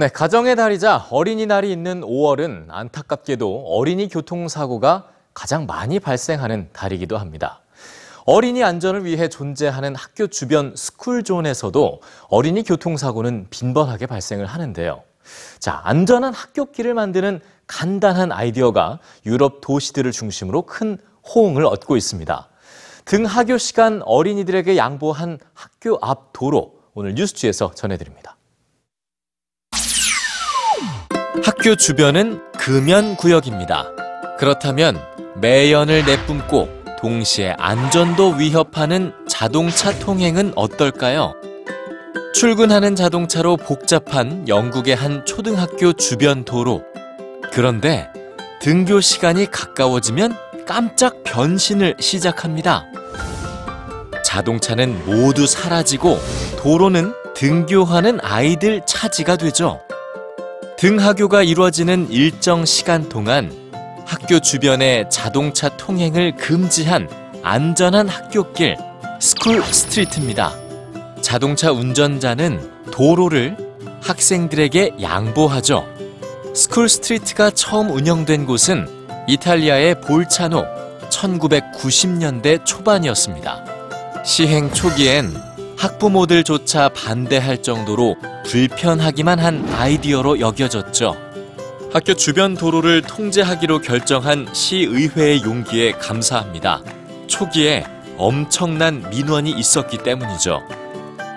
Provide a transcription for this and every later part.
네, 가정의 달이자 어린이날이 있는 5월은 안타깝게도 어린이 교통사고가 가장 많이 발생하는 달이기도 합니다. 어린이 안전을 위해 존재하는 학교 주변 스쿨존에서도 어린이 교통사고는 빈번하게 발생을 하는데요. 자, 안전한 학교길을 만드는 간단한 아이디어가 유럽 도시들을 중심으로 큰 호응을 얻고 있습니다. 등하교 시간 어린이들에게 양보한 학교 앞 도로 오늘 뉴스지에서 전해드립니다. 학교 주변은 금연 구역입니다. 그렇다면 매연을 내뿜고 동시에 안전도 위협하는 자동차 통행은 어떨까요? 출근하는 자동차로 복잡한 영국의 한 초등학교 주변 도로. 그런데 등교 시간이 가까워지면 깜짝 변신을 시작합니다. 자동차는 모두 사라지고 도로는 등교하는 아이들 차지가 되죠. 등하교가 이루어지는 일정 시간 동안 학교 주변의 자동차 통행을 금지한 안전한 학교길 school street입니다. 자동차 운전자는 도로를 학생들에게 양보하죠. school street가 처음 운영된 곳은 이탈리아의 볼차노 1990년대 초반이었습니다. 시행 초기엔 학부모들조차 반대할 정도로 불편하기만 한 아이디어로 여겨졌죠. 학교 주변 도로를 통제하기로 결정한 시의회의 용기에 감사합니다. 초기에 엄청난 민원이 있었기 때문이죠.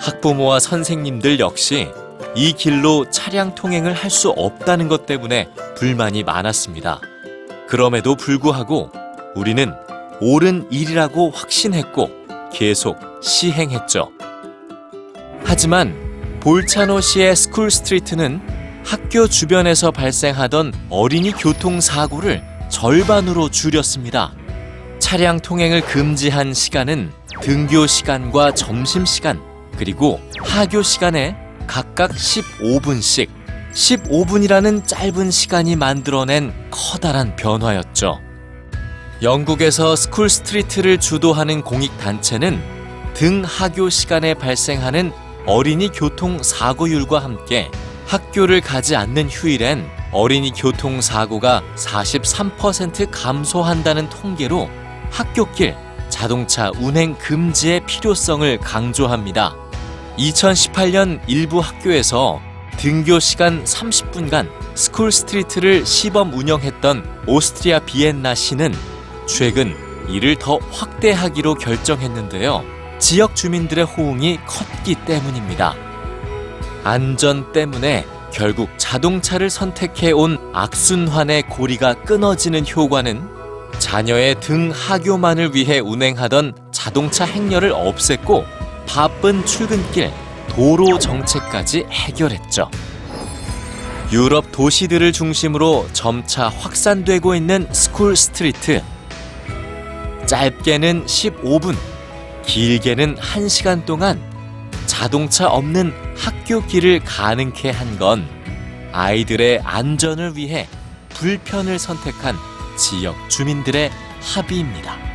학부모와 선생님들 역시 이 길로 차량 통행을 할 수 없다는 것 때문에 불만이 많았습니다. 그럼에도 불구하고 우리는 옳은 일이라고 확신했고 계속 시행했죠. 하지만 볼차노 시의 school street는 학교 주변에서 발생하던 어린이 교통사고를 절반으로 줄였습니다. 차량 통행을 금지한 시간은 등교 시간과 점심 시간, 그리고 하교 시간에 각각 15분씩 15분이라는 짧은 시간이 만들어낸 커다란 변화였죠. 영국에서 school street를 주도하는 공익단체는 등 하교 시간에 발생하는 어린이 교통 사고율과 함께 학교를 가지 않는 휴일엔 어린이 교통 사고가 43% 감소한다는 통계로 학교길 자동차 운행 금지의 필요성을 강조합니다. 2018년 일부 학교에서 등교 시간 30분간 school street를 시범 운영했던 오스트리아 비엔나 시는 최근 이를 더 확대하기로 결정했는데요. 지역 주민들의 호응이 컸기 때문입니다. 안전 때문에 결국 자동차를 선택해 온 악순환의 고리가 끊어지는 효과는 자녀의 등 하교만을 위해 운행하던 자동차 행렬을 없앴고 바쁜 출근길, 도로 정체까지 해결했죠. 유럽 도시들을 중심으로 점차 확산되고 있는 school street. 짧게는 15분, 길게는 1시간 동안 자동차 없는 학교 길을 가능케 한 건 아이들의 안전을 위해 불편을 선택한 지역 주민들의 합의입니다.